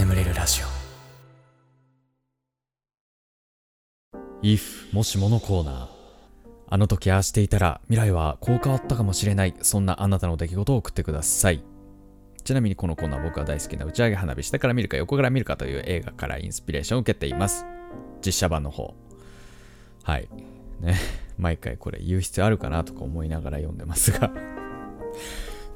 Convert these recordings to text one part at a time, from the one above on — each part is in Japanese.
眠れるラジオ。If もしものコーナー。あの時ああしていたら未来はこう変わったかもしれない。そんなあなたの出来事を送ってください。ちなみにこのコーナー僕が大好きな打ち上げ花火下から見るか横から見るかという映画からインスピレーションを受けています。実写版の方。はい。ね。毎回これ言う必要あるかなとか思いながら読んでますが。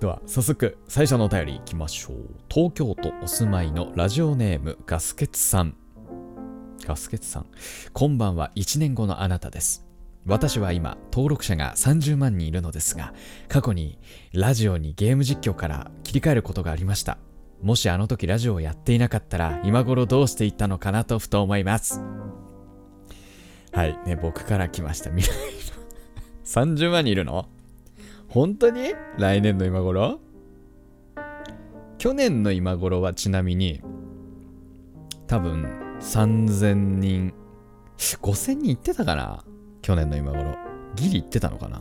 では早速最初のお便りいきましょう。東京都お住まいのラジオネームガスケツさん。ガスケツさん。こんばんは。1年後のあなたです。私は今登録者が30万人いるのですが過去にラジオにゲーム実況から切り替えることがありました。もしあの時ラジオをやっていなかったら今頃どうしていったのかなとふと思います。はい。ね僕から来ました。未来の30万人いるの？本当に？来年の今頃？去年の今頃はちなみに多分3000人5000人いってたかな？去年の今頃。ギリいってたのかな？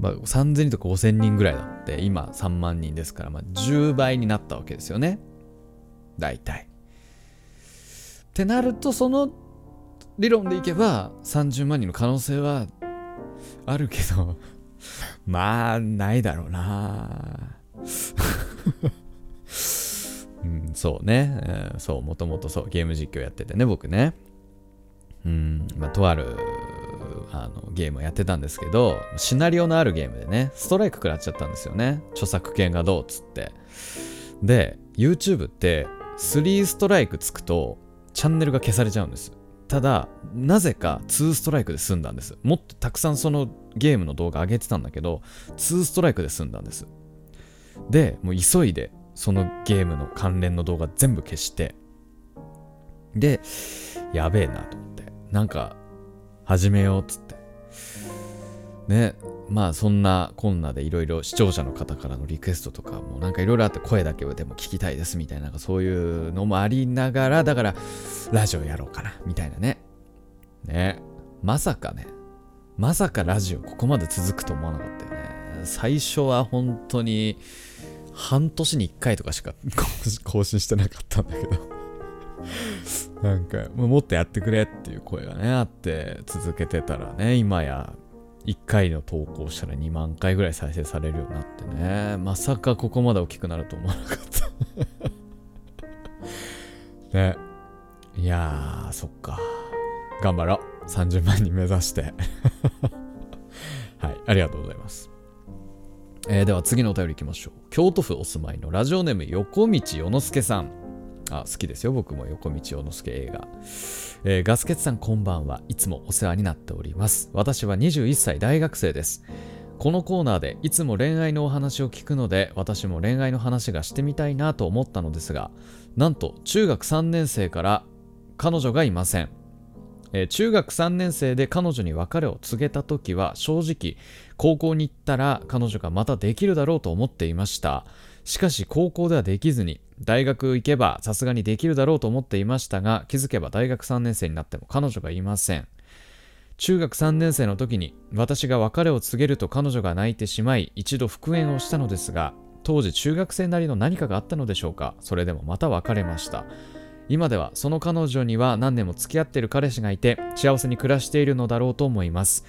まあ、3000人とか5000人ぐらいだって今3万人ですから、まあ、10倍になったわけですよね。大体。ってなるとその理論でいけば30万人の可能性はあるけど。まあないだろうな。うんそうね、えーそうもともとそうゲーム実況やっててね僕ね。うんまあとあるあのゲームをやってたんですけどシナリオのあるゲームでねストライク食らっちゃったんですよね。著作権がどうっつって。で YouTube って3ストライクつくとチャンネルが消されちゃうんですただなぜか2ストライクで済んだんです。もっとたくさんそのゲームの動画上げてたんだけど2ストライクで済んだんです。でもう急いでそのゲームの関連の動画全部消してでやべえなと思ってなんか始めようっつって。ねまあそんなこんなでいろいろ視聴者の方からのリクエストとかもなんかいろいろあって声だけでも聞きたいですみたいななんかそういうのもありながらだからラジオやろうかなみたいなね。ね。まさかねまさかラジオここまで続くと思わなかったよね。最初は本当に半年に1回とかしか更新してなかったんだけど。なんかもっとやってくれっていう声がねあって続けてたらね今や1回の投稿したら2万回ぐらい再生されるようになってね。まさかここまで大きくなると思わなかった。ね。いやーそっか。頑張ろう。30万人目指して。はいありがとうございます。えー、では次のお便りいきましょう。京都府お住まいのラジオネーム横道世之助さん。あ好きですよ。僕も横道世之助映画、えー、ガスケツさんこんばんはいつもお世話になっております。私は21歳大学生です。このコーナーでいつも恋愛のお話を聞くので私も恋愛の話がしてみたいなと思ったのですがなんと中学3年生から彼女がいません、えー、中学3年生で彼女に別れを告げた時は正直高校に行ったら彼女がまたできるだろうと思っていました。しかし高校ではできずに大学行けばさすがにできるだろうと思っていましたが気づけば大学3年生になっても彼女がいません。中学3年生の時に私が別れを告げると彼女が泣いてしまい一度復縁をしたのですが当時中学生なりの何かがあったのでしょうか？それでもまた別れました。今ではその彼女には何年も付き合っている彼氏がいて幸せに暮らしているのだろうと思います。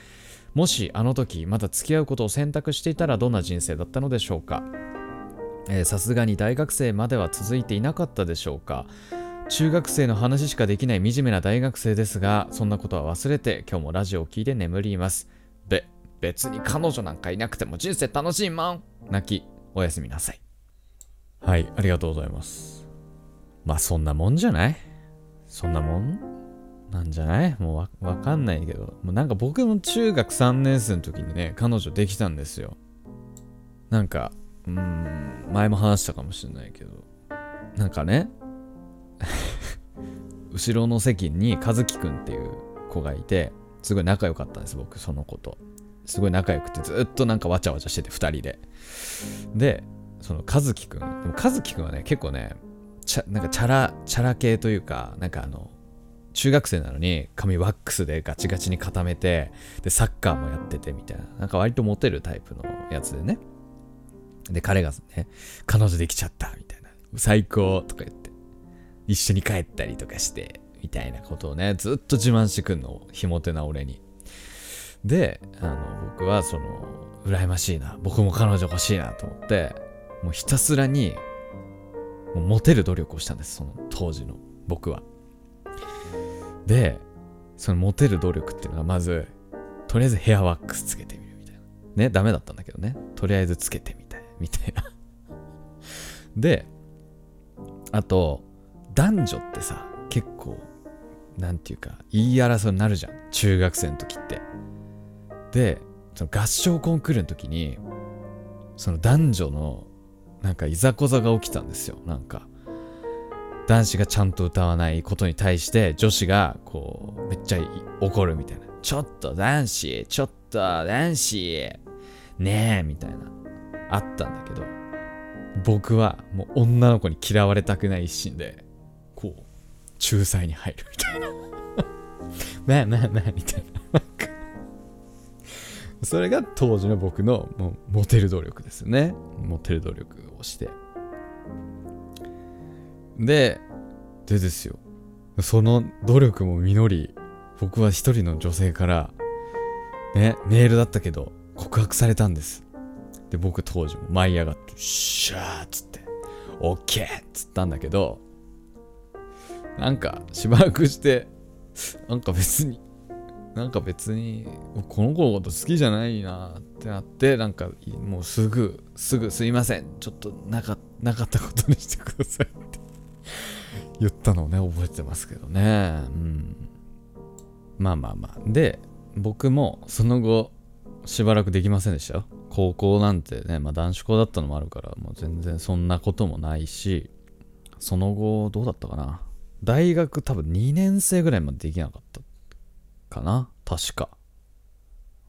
もしあの時まだ付き合うことを選択していたらどんな人生だったのでしょうか？さすがに大学生までは続いていなかったでしょうか。中学生の話しかできない惨めな大学生ですがそんなことは忘れて今日もラジオを聴いて眠ります。べ別に彼女なんかいなくても人生楽しいまん。泣きおやすみなさい。はいありがとうございます。まあそんなもんじゃない？そんなもん？なんじゃない？もうわわかんないけど。もうなんか僕も中学3年生の時にね彼女できたんですよ。なんかうん。前も話したかもしれないけど。なんかね。後ろの席に和樹くんっていう子がいてすごい仲良かったんです僕その子と。すごい仲良くてずっとなんかわちゃわちゃしてて2人で。でその和樹くん。でも和樹くんはね結構ねちゃなんかチャラチャラ系というかなんかあの中学生なのに髪ワックスでガチガチに固めてでサッカーもやっててみたいな。なんか割とモテるタイプのやつでね。で彼がね彼女できちゃったみたいな最高とか言って、一緒に帰ったりとかして、みたいなことをね、ずっと自慢してくんの、ひも手な俺に。で、あの、僕はその、羨ましいな、僕も彼女欲しいなと思って、もうひたすらに、もうモテる努力をしたんです、その当時の僕は。で、そのモテる努力っていうのがまず、とりあえずヘアワックスつけてみるみたいな。ね、ダメだったんだけどね。とりあえずつけてみたい、みたいな。で、あと、男女ってさ、結構、なんていうか、言い争いになるじゃん。中学生の時って。で、その合唱コンクールの時に、その男女の、なんかいざこざが起きたんですよ。なんか。男子がちゃんと歌わないことに対して女子がこうめっちゃ怒るみたいな。ちょっと男子、ちょっと男子、ねえ、みたいな。あったんだけど、僕はもう女の子に嫌われたくない一心で、こう、仲裁に入るみたいな。まあまあまあ、みたいな。それが当時の僕のもうモテる努力ですよね。モテる努力をして。で、でですよ。その努力も実り、僕は一人の女性から、ね、メールだったけど、告白されたんです。で、僕当時も舞い上がって、シャーっつって、オッケーっつったんだけど、なんか、しばらくして、なんか別に、なんか別に、この子のこと好きじゃないなってなって、なんか、もうすぐ、すぐすいません。ちょっとなかなかったことにしてくださいって言ったのをね、覚えてますけどね。うん。まあまあまあ。で、僕もその後、しばらくできませんでしたよ。高校なんてね、まあ男子校だったのもあるから、もう全然そんなこともないし、その後、どうだったかな。大学多分2年生ぐらいまでできなかったかな。確か。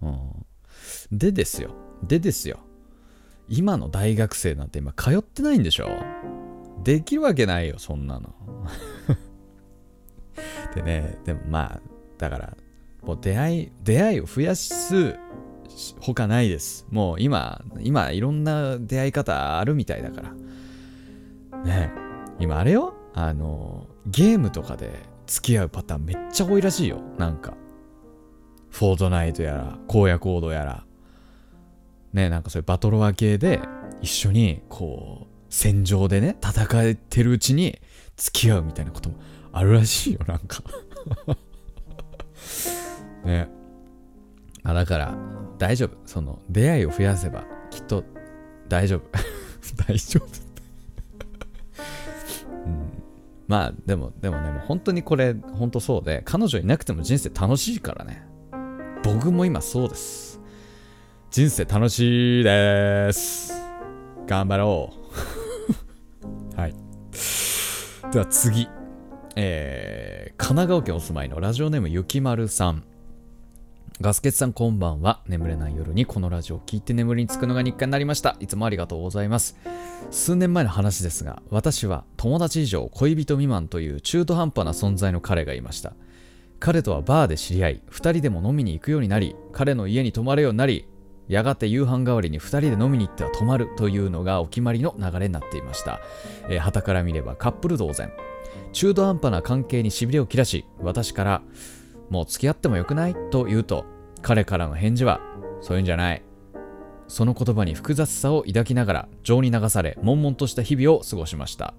うん。でですよ。でですよ。今の大学生なんて今通ってないんでしょ？できるわけないよ、そんなの。でね、でもまあ、だから、もう出会い、出会いを増やすほかないです。もう今、今いろんな出会い方あるみたいだから。ね今あれよ？あの、ゲームとかで付き合うパターンめっちゃ多いらしいよ。なんか。フォートナイトやら、荒野コードやら。ねなんかそういうバトロワ系で一緒にこう、戦場でね、戦ってるうちに付き合うみたいなこともあるらしいよ、なんか ね。あ、だから、大丈夫。その、出会いを増やせば、きっと、大丈夫。大丈夫うん。まあ、でも、でもね、もう本当にこれ、本当そうで、彼女いなくても人生楽しいからね。僕も今そうです。人生楽しいです。頑張ろう。はい。では次。えー、神奈川県お住まいのラジオネームゆきまるさん。ガスケツさんこんばんは。眠れない夜にこのラジオを聞いて眠りにつくのが日課になりました。いつもありがとうございます。数年前の話ですが、私は友達以上恋人未満という中途半端な存在の彼がいました。彼とはバーで知り合い、二人でも飲みに行くようになり、彼の家に泊まるようになり、やがて夕飯代わりに2人で飲みに行っては泊まるというのがお決まりの流れになっていました。えー、旗から見ればカップル同然。中途半端な関係にしびれを切らし、私から、もう付き合ってもよくないと言うと、彼からの返事は、そういうんじゃない。その言葉に複雑さを抱きながら、情に流され、悶々とした日々を過ごしました。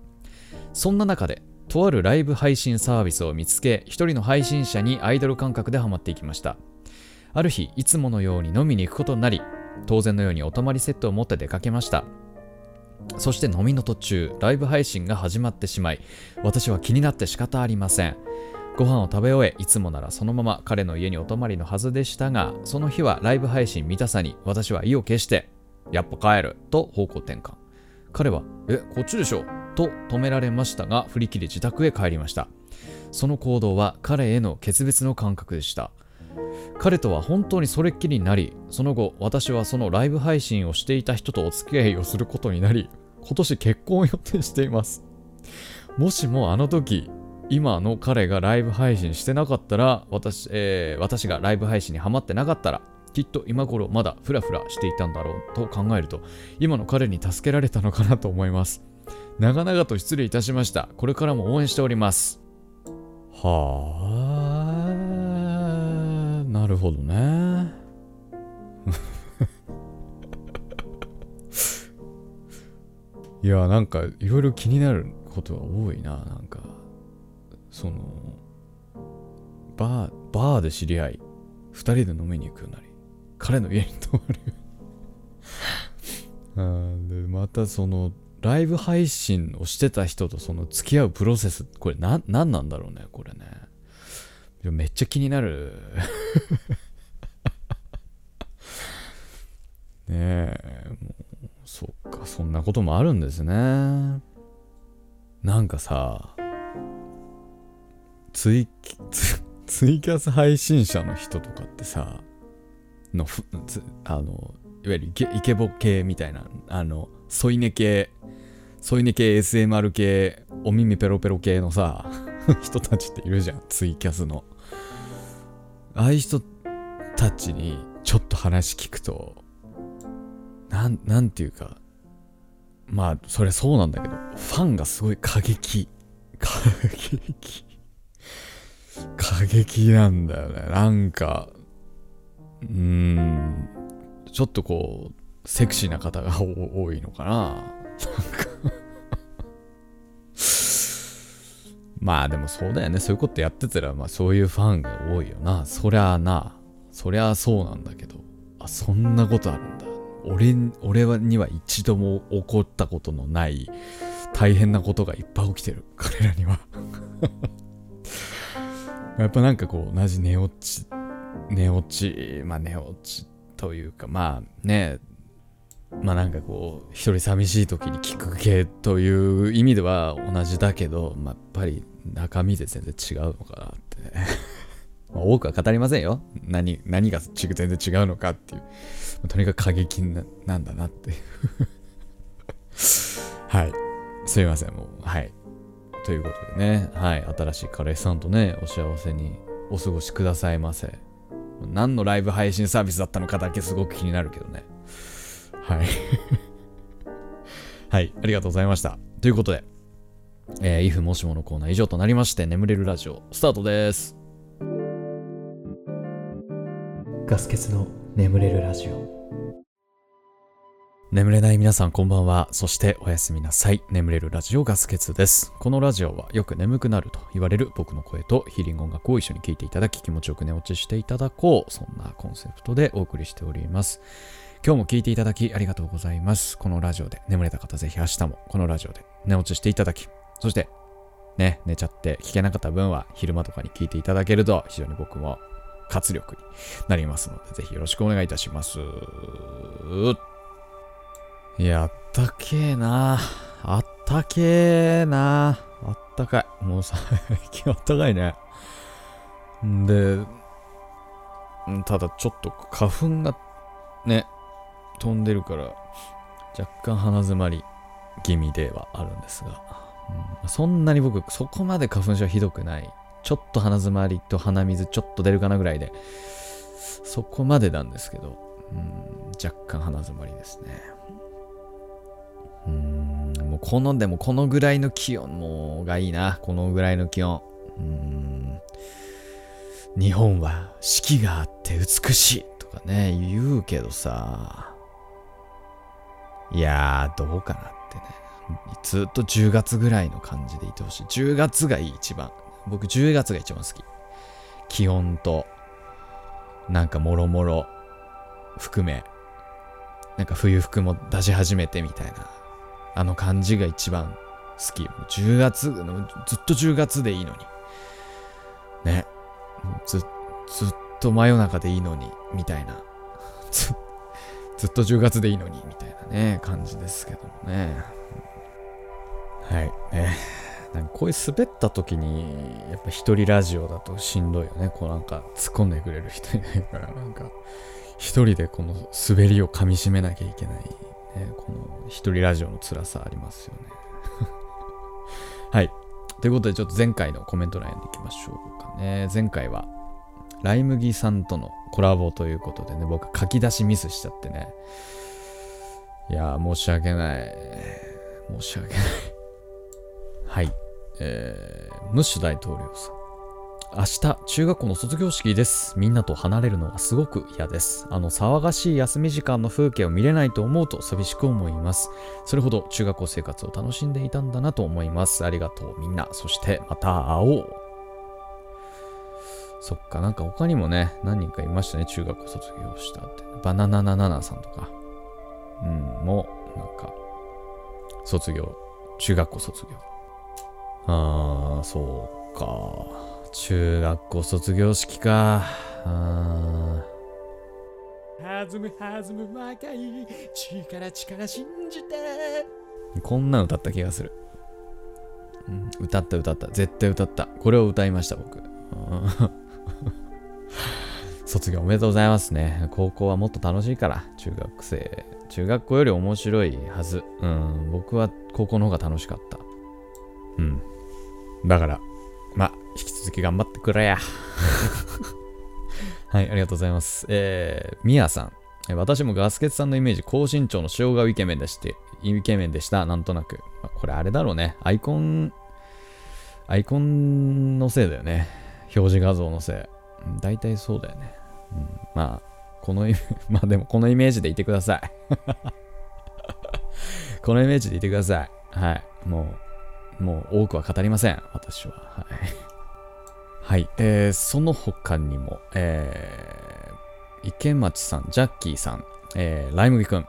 そんな中で、とあるライブ配信サービスを見つけ、一人の配信者にアイドル感覚でハマっていきました。ある日、いつものように飲みに行くことになり、当然のようにお泊まりセットを持って出かけました。そして飲みの途中、ライブ配信が始まってしまい、私は気になって仕方ありません。ご飯を食べ終え、いつもならそのまま彼の家にお泊まりのはずでしたが、その日はライブ配信見たさに、私は意を決して、やっぱ帰ると方向転換。彼は、え、こっちでしょ？と止められましたが、振り切り自宅へ帰りました。その行動は彼への決別の感覚でした。彼とは本当にそれっきりになり、その後、私はそのライブ配信をしていた人とお付き合いをすることになり、今年結婚を予定しています。もしもあの時、今の彼がライブ配信してなかったら、私、えー、私がライブ配信にハマってなかったら、きっと今頃まだフラフラしていたんだろうと考えると、今の彼に助けられたのかなと思います。長々と失礼いたしました。これからも応援しております。はあ、なるほどね。いや、なんかいろいろ気になることが多いな、なんか。その、バー、バーで知り合い、二人で飲みに行くなり、彼の家に泊まる。あでまたそのライブ配信をしてた人とその付き合うプロセスこれな何なんだろうねこれね。めっちゃ気になる。ねえもうそっかそんなこともあるんですね。なんかさツイキツイキャス配信者の人とかってさのあのいわゆるイケイケボ系みたいなあの添い寝系添い寝系 SMR 系お耳ペロペロ系のさ 人たちっているじゃんツイキャスの。ああいう人たちにちょっと話聞くとなんなんていうかまあそれそうなんだけどファンがすごい過激。過激。過激なんだよね。なんかうーん。ちょっとこうセクシーな方が 多いのかな。なんか。まあでもそうだよね。そういうことやってたらまあそういうファンが多いよな。そりゃあな。そりゃあそうなんだけど。あそんなことあるんだ。俺俺には一度も起こったことのない大変なことがいっぱい起きてる。彼らには。やっぱなんかこう同じ寝落ち寝落ちまあ寝落ちというかまあねまあなんかこう一人寂しい時に聞く系という意味では同じだけど、まあ、やっぱり中身で全然違うのかなって。ね まあ多くは語りませんよ。何何が全然違うのかっていう。まとにかく過激ななんだなっていう。はい。すいませんもう。はい。ということでねはい新しい彼氏さんとねお幸せにお過ごしくださいませ何のライブ配信サービスだったのかだけすごく気になるけどね。はい。はい、ありがとうございました。ということで、えー、if もしものコーナー以上となりまして、眠れるラジオ、スタートです。ガス欠の眠れるラジオ眠れない皆さんこんばんは。そしておやすみなさい。眠れるラジオガスケツです。このラジオはよく眠くなると言われる僕の声とヒーリング音楽を一緒に聴いていただき気持ちよく寝落ちしていただこう。そんなコンセプトでお送りしております。今日も聞いていただきありがとうございます。このラジオで眠れた方ぜひ明日もこのラジオで寝落ちしていただき、そしてね、寝ちゃって聞けなかった分は昼間とかに聞いていただけると非常に僕も活力になりますのでぜひよろしくお願いいたします。やったけえなあったけえなあったかい。もう最近あったかいね。んで、ただちょっと花粉がね、飛んでるから、若干鼻詰まり気味ではあるんですが、うんそんなに僕、そこまで花粉症ひどくない。ちょっと鼻詰まりと鼻水ちょっと出るかなぐらいで、そこまでなんですけど、うん若干鼻詰まりですね。もうこのでもこのぐらいの気温もがいいな。このぐらいの気温。うん。日本は四季があって美しいとかね言うけどさ。いやーどうかなってね。ずっと10月ぐらいの感じでいてほしい。10月がいい一番。僕10月が一番好き。気温となんかもろもろ含めなんか冬服も出し始めてみたいな。あの感じが一番好き。10月、ずっと10月でいいのに。ね。ず、ずっと真夜中でいいのに、みたいな。ず、っと10月でいいのに、みたいなね、感じですけどもね。はい。ね。なんかこういう滑った時に、やっぱ一人ラジオだとしんどいよね。こうなんか突っ込んでくれる人いないから、なんか一人でこの滑りを噛み締めなきゃいけないね、この一人ラジオの辛さありますよね。はい。ということで、ちょっと前回のコメント欄に行きましょうかね。前回は、ライ麦さんとのコラボということでね、僕書き出しミスしちゃってね。いや、申し訳ない。申し訳ない。はい。えー、ムッシュ大統領さん。明日、中学校の卒業式です。みんなと離れるのはすごく嫌です。あの騒がしい休み時間の風景を見れないと思うと寂しく思います。それほど中学校生活を楽しんでいたんだなと思います。ありがとうみんな。そしてまた会おう。そっか、なんか他にもね、何人かいましたね。中学校卒業したって。バナナナナナさんとか。うん、もう、なんか、卒業。中学校卒業。あー、そうか。中学校卒業式か。あ弾む弾む若い力力信じてーこんなん歌った気がする。うん、歌った歌った。絶対歌った。これを歌いました、僕。うん 卒業おめでとうございますね。高校はもっと楽しいから、中学生。中学校より面白いはず。うん、僕は高校の方が楽しかった。うん。だから、まあ、引き続き頑張ってくれや。はい、ありがとうございます。えー、みやさん。私もガスケツさんのイメージ、高身長の塩顔イケメンでして、イケメンでした、なんとなく。これあれだろうね。アイコン、アイコンのせいだよね。表示画像のせい。大体そうだよね。うん、まあ、この まあでもこのイメージでいてください。このイメージでいてください。はい。もう、もう多くは語りません。私は。はい。はい。えー、その他にも、えー、池町さん、ジャッキーさん、えー、ライムギ君、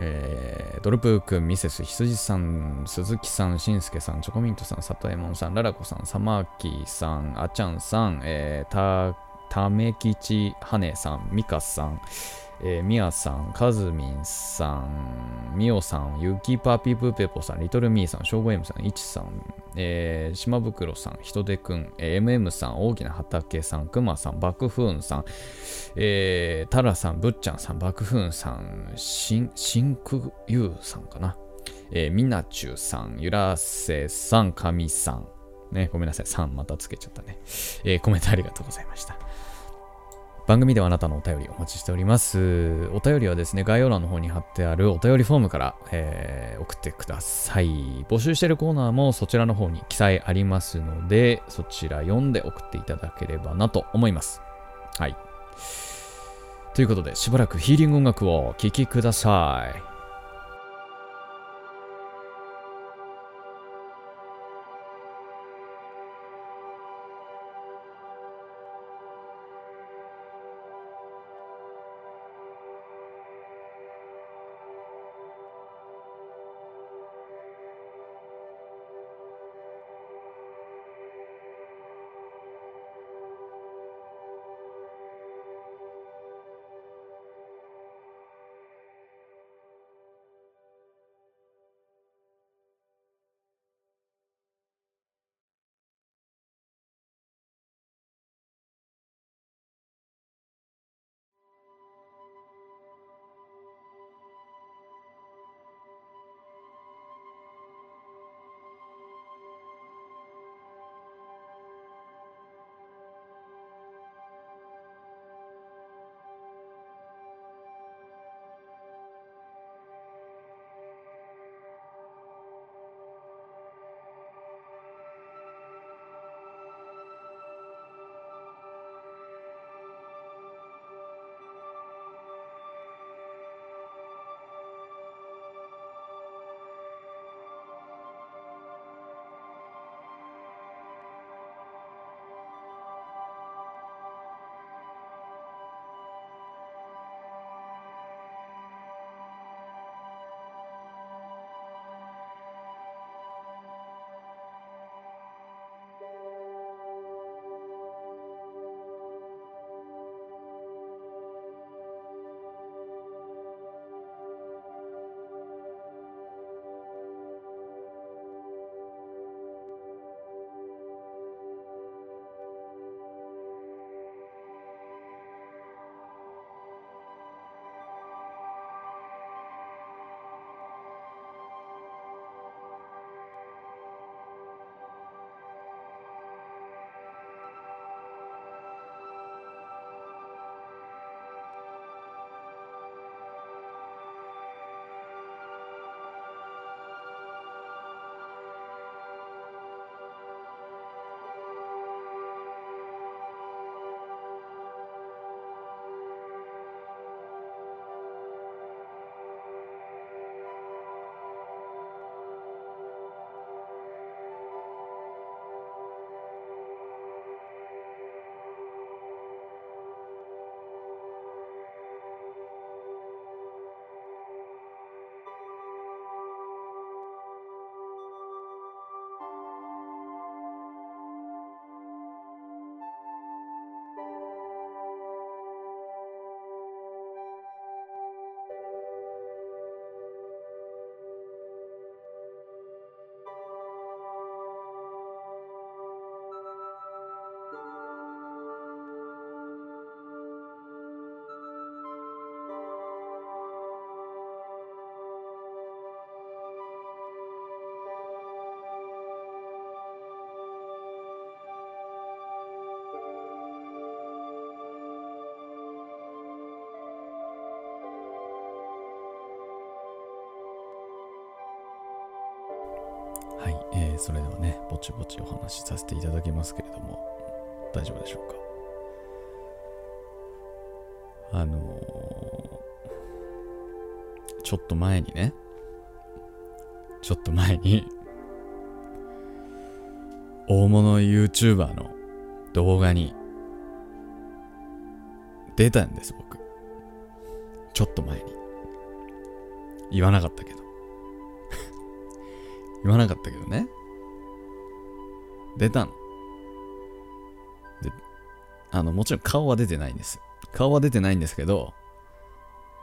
えー、ドルプー君、ミセス、羊さん、鈴木さん、しんすけさん、チョコミントさん、里右衛門さん、ララコさん、サマーキーさん、あちゃんさん、えー、た、ためきちはねさん、ミカさん、えー、みやさん、かずみんさん、みおさん、ゆきぱぴぷぺぽさん、リトルミーさん、しょうご M さん、いちさん、えー、しまぶくろさん、ひとでくん、えー、MM さん、大きな畑さん、くまさん、バクフーンさん、えー、タラさん、ぶっちゃんさん、バクフーンさん、しん、しんくゆうさんかな。えー、みなちゅうさん、ゆらせさん、かみさん。ね、ごめんなさい。さんまたつけちゃったね。えー、コメントありがとうございました。番組ではあなたのお便りお待ちしております。お便りはですね、概要欄の方に貼ってあるお便りフォームから、えー送ってください。募集してるコーナーもそちらの方に記載ありますので、そちら読んで送っていただければなと思います。はい。ということで、しばらくヒーリング音楽をお聴きください。それではね、ぼちぼちお話しさせていただきますけれども、大丈夫でしょうか？あのーちょっと前にね、ちょっと前に、大物 YouTuber の動画に出たんです、僕。ちょっと前に。言わなかったけど。言わなかったけどね。出たの。で、あの、もちろん顔は出てないんです。顔は出てないんですけど、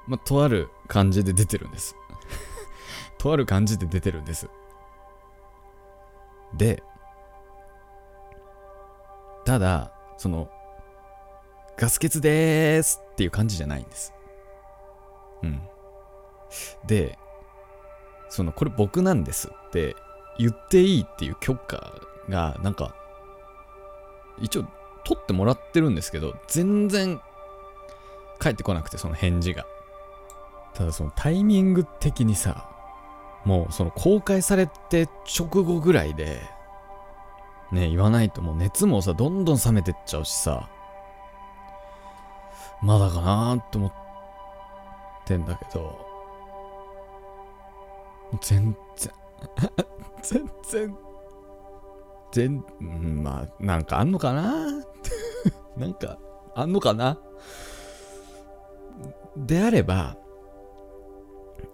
まあ、とある感じで出てるんです。とある感じで出てるんです。で、ただ、その、ガス欠でーすっていう感じじゃないんです。うん。で、その、これ僕なんですって言っていいっていう許可が、なんか、一応取ってもらってるんですけど、全然返ってこなくて、その返事が。ただそのタイミング的にさ、もうその公開されて直後ぐらいで、ね、言わないともう熱もさ、どんどん冷めてっちゃうしさ、まだかなーって思ってんだけど、全然、全然、全、まあ、なんかあんのかな？なんか、あんのかな？であれば、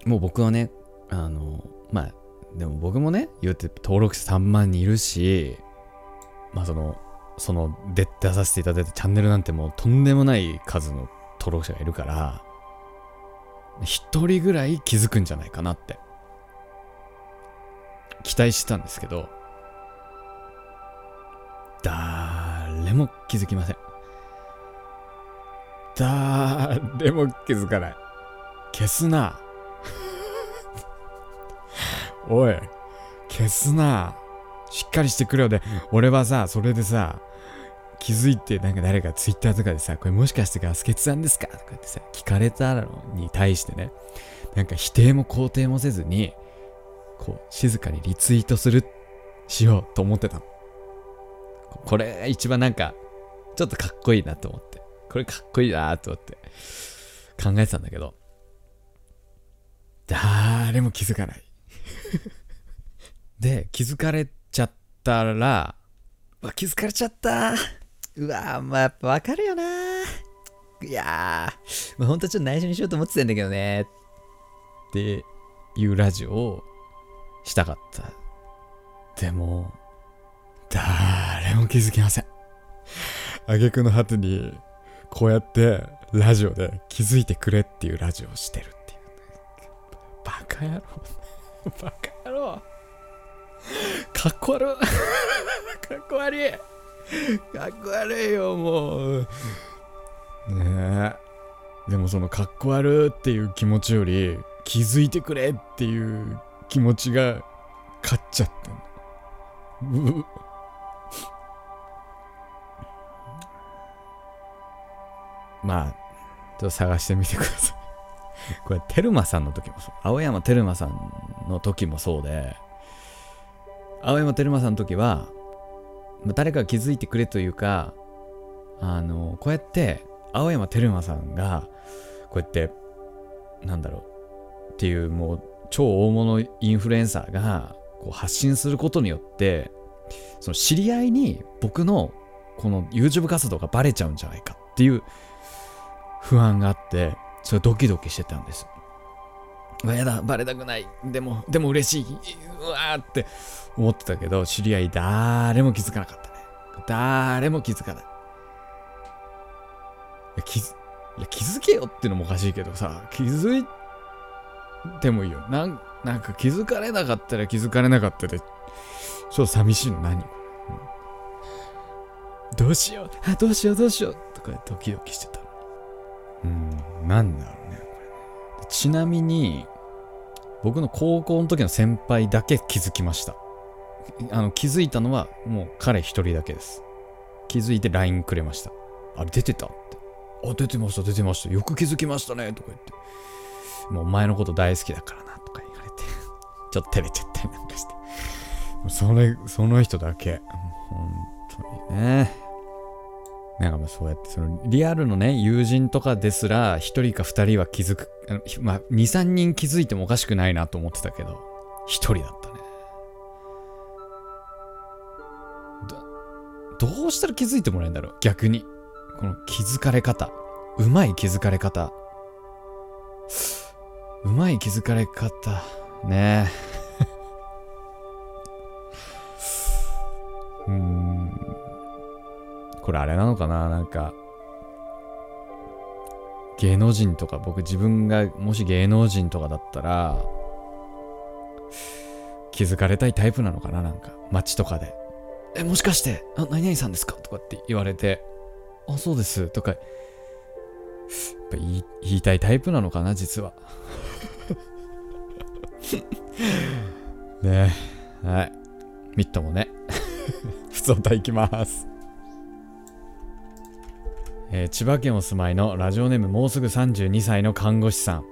もう僕はね、あの、まあ、でも僕もね、言うて登録者3万人いるし、まあその、その、出、出させていただいたチャンネルなんてもうとんでもない数の登録者がいるから、一人ぐらい気づくんじゃないかなって、期待したんですけど、気づきません。誰も気づかない。消すな。おい、消すな。しっかりしてくれよで、俺はさ、それでさ、気づいて、なんか誰かツイッターとかでさ、これもしかしてガス欠さんですか？とかってさ、聞かれたのに対してね、なんか否定も肯定もせずに、こう、静かにリツイートする、しようと思ってたの。これ一番なんか、ちょっとかっこいいなと思って。これかっこいいなと思って考えてたんだけど、誰も気づかない。で、気づかれちゃったら、わ、気づかれちゃった。うわ、まあやっぱわかるよな。いやー、まあ、本当はちょっと内緒にしようと思ってたんだけどね。っていうラジオをしたかった。でも、誰も気づきません。挙句の果てに、こうやってラジオで気づいてくれっていうラジオをしてるっていう。バカ野郎。バカ野郎。かっこ悪い。かっこ悪い。かっこ悪いよ、もう。ねえ。でもそのかっこ悪いっていう気持ちより、気づいてくれっていう気持ちが勝っちゃってんの。まあ、ちょっと探してみてください。これ、テルマさんの時もそう。青山テルマさんの時もそうで、青山テルマさんの時は、ま誰かが気づいてくれというか、あの、こうやって、青山テルマさんが、こうやって、なんだろう、っていうもう、超大物インフルエンサーが、こう発信することによって、その知り合いに僕のこの YouTube 活動がバレちゃうんじゃないかっていう不安があって、それドキドキしてたんです。う、やだ、バレたくない。でも、でも嬉しい。うわーって思ってたけど、知り合い誰も気づかなかったね。誰も気づかない。い、気づ、い、気づけよってのもおかしいけどさ、気づいてもいいよ。なん、なんか気づかれなかったら気づかれなかったで、ちょっと寂しいの何、うんどうしよう、あ、どうしよう、どうしよう、とかドキドキしてた。うん、なんだろうね、これね。ちなみに、僕の高校の時の先輩だけ気づきました。あの、気づいたのはもう彼一人だけです。気づいて LINE くれました。あれ出てたって。あ、出てました、出てました。よく気づきましたね、とか言って。もうお前のこと大好きだからな、とか言われて。ちょっと照れちゃったりなんかして。それその人だけ本当にねなんかまあそうやってそのリアルのね友人とかですら1人か2人は気づくまあ23人気づいてもおかしくないなと思ってたけど1人だったね。どどうしたら気づいてもらえるんだろう？逆に。この気づかれ方。うまい気づかれ方。うまい気づかれ方。ね。え うん。これあれなのかな？なんか芸能人とか僕自分がもし芸能人とかだったら気づかれたいタイプなのかな？なんか街とかで「えもしかしてあ何々さんですか?」とかって言われて「あそうです」とかやっぱ言い言いたいタイプなのかな？実は。ね。えはい。ミットもね。普通の歌いきます。えー千葉県お住まいのラジオネームもうすぐ32歳の看護師さん。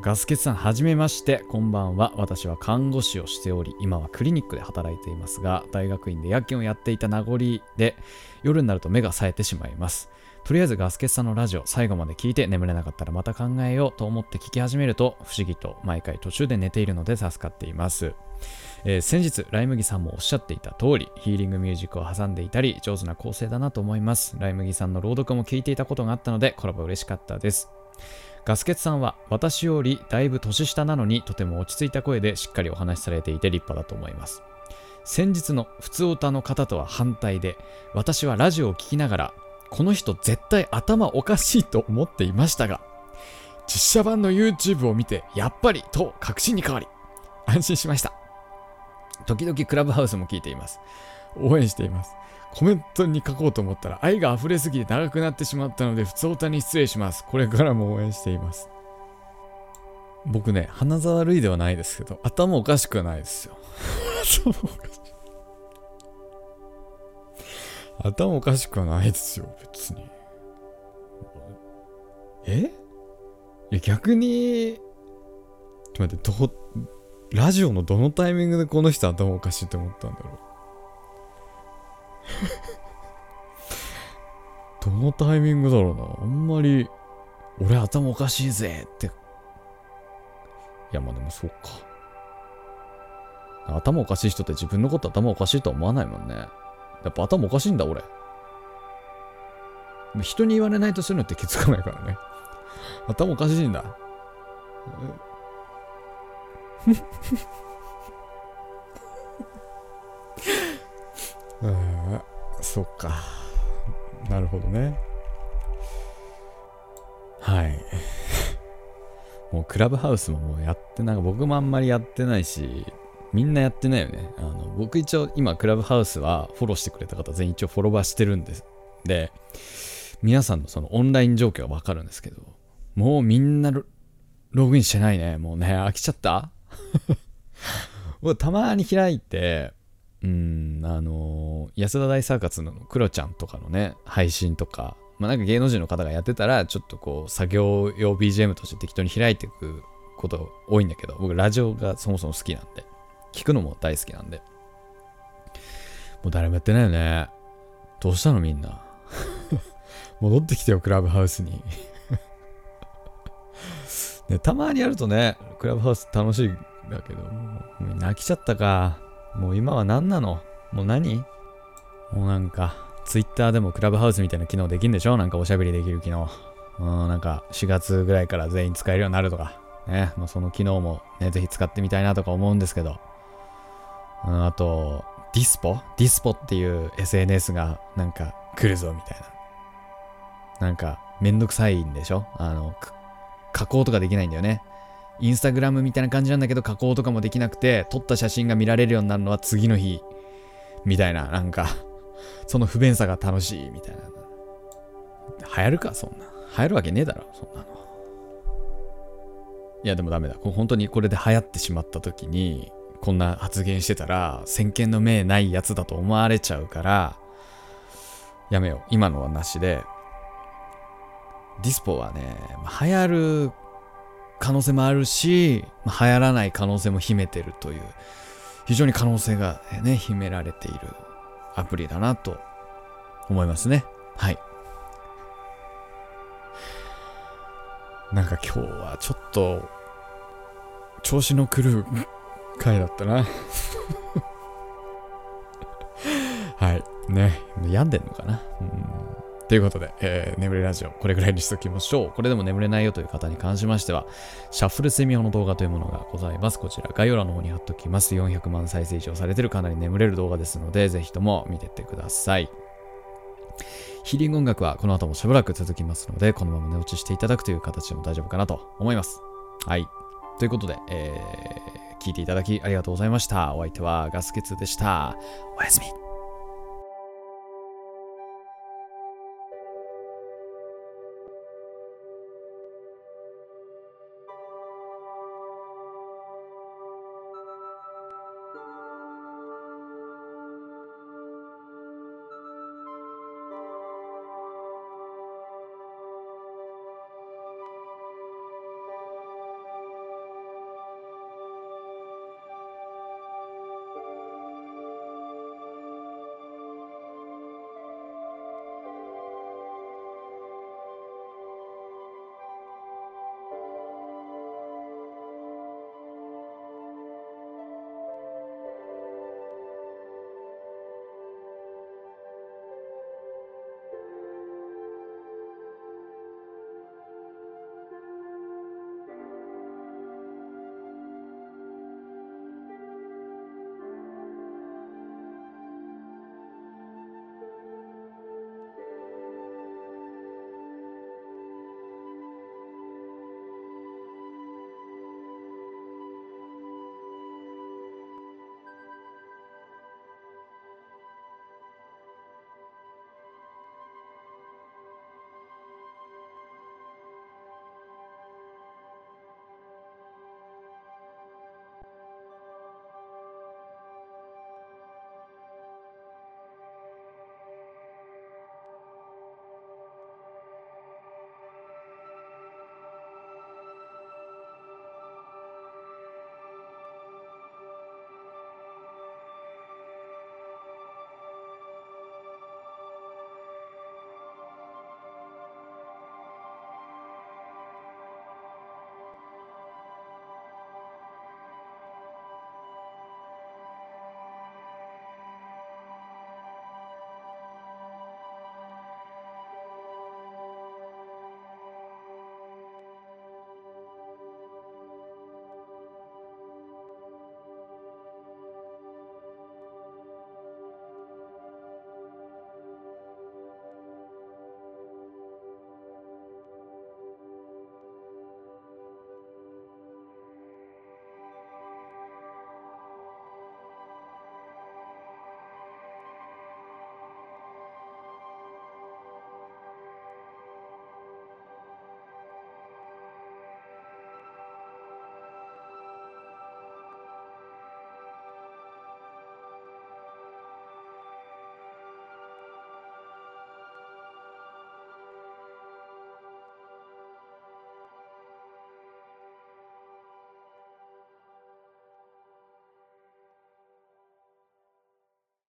ガスケツさんはじめまして。こんばんは。私は看護師をしており今はクリニックで働いていますが大学院で夜勤をやっていた名残で夜になると目が冴えてしまいます。とりあえずガスケツさんのラジオ最後まで聞いて眠れなかったらまた考えようと思って聞き始めると不思議と毎回途中で寝ているので助かっています。えー先日ライ麦さんもおっしゃっていた通りヒーリングミュージックを挟んでいたり上手な構成だなと思います。ライ麦さんの朗読も聞いていたことがあったのでコラボ嬉しかったです。ガスケツさんは私よりだいぶ年下なのにとても落ち着いた声でしっかりお話しされていて立派だと思います。先日の普通歌の方とは反対で私はラジオを聞きながらこの人絶対頭おかしいと思っていましたが実写版の YouTube を見てやっぱりと確信に変わり安心しました。時々クラブハウスも聞いています。応援しています。コメントに書こうと思ったら愛が溢れすぎて長くなってしまったので普通歌に失礼します。これからも応援しています。僕ね鼻沢悪いではないですけど頭おかしくはないですよ。頭おかしい頭おかしくはないですよ別に。え？いや逆にちょっと待ってどラジオのどのタイミングでこの人頭おかしいと思ったんだろう。どのタイミングだろうな。あんまり俺頭おかしいぜって。いやまあでもそうか。頭おかしい人って自分のこと頭おかしいとは思わないもんねやっぱ頭おかしいんだ俺。人に言われないとそういうのって気づかないからね。頭おかしいんだ。うん そっか。なるほどね。はい。もうクラブハウスももうやってなんか僕もあんまりやってないし。みんなやってないよね。あの僕一応今クラブハウスはフォローしてくれた方全員一応フォロワーしてるんです。で皆さんのそのオンライン状況はわかるんですけどもうみんなログインしてないね。もうね飽きちゃった？僕たまに開いてうんあのー安田大サーカスのクロちゃんとかのね配信とかまあなんか芸能人の方がやってたらちょっとこう作業用 BGM として適当に開いていくこと多いんだけど僕ラジオがそもそも好きなんで。聞くのも大好きなんで。もう誰もやってないよね。どうしたのみんな。戻ってきてよクラブハウスに。ね、たまにやるとねクラブハウス楽しいんだけどもうみんな飽きちゃったか。もう今は何なの？もう何？もうなんか、ツイッターでもクラブハウスみたいな機能できるんでしょ？なんかおしゃべりできる機能。うん、なんか4月ぐらいから全員使えるようになるとか。ね、まあ、その機能もね、ぜひ使ってみたいなとか思うんですけど。あと、ディスポ？ディスポっていう SNS がなんか来るぞみたいな。なんか、めんどくさいんでしょ？あの、加工とかできないんだよね。インスタグラムみたいな感じなんだけど加工とかもできなくて撮った写真が見られるようになるのは次の日。みたいななんか その不便さが楽しいみたいな。流行るか？そんな。流行るわけねえだろそんなの。いやでもダメだ。本当にこれで流行ってしまった時にこんな発言してたら先見の明ないやつだと思われちゃうからやめよう今のはなしでディスポはね流行る可能性もあるし、流行らない可能性も秘めてるという非常に可能性がね、秘められているアプリだなと思いますね。はい。なんか今日はちょっと調子の狂う回だったな。はい。ね。病んでんのかな。うんということで、えー、眠れラジオ、これぐらいにしときましょう。これでも眠れないよという方に関しましては、シャッフル睡眠用の動画というものがございます。こちら、概要欄の方に貼っときます。400万再生以上されてるかなり眠れる動画ですので、ぜひとも見てってください。ヒーリング音楽はこの後もしばらく続きますので、このまま寝落ちしていただくという形でも大丈夫かなと思います。はい。ということで、えー、聞いていただきありがとうございました。お相手はガスケツでした。おやすみ。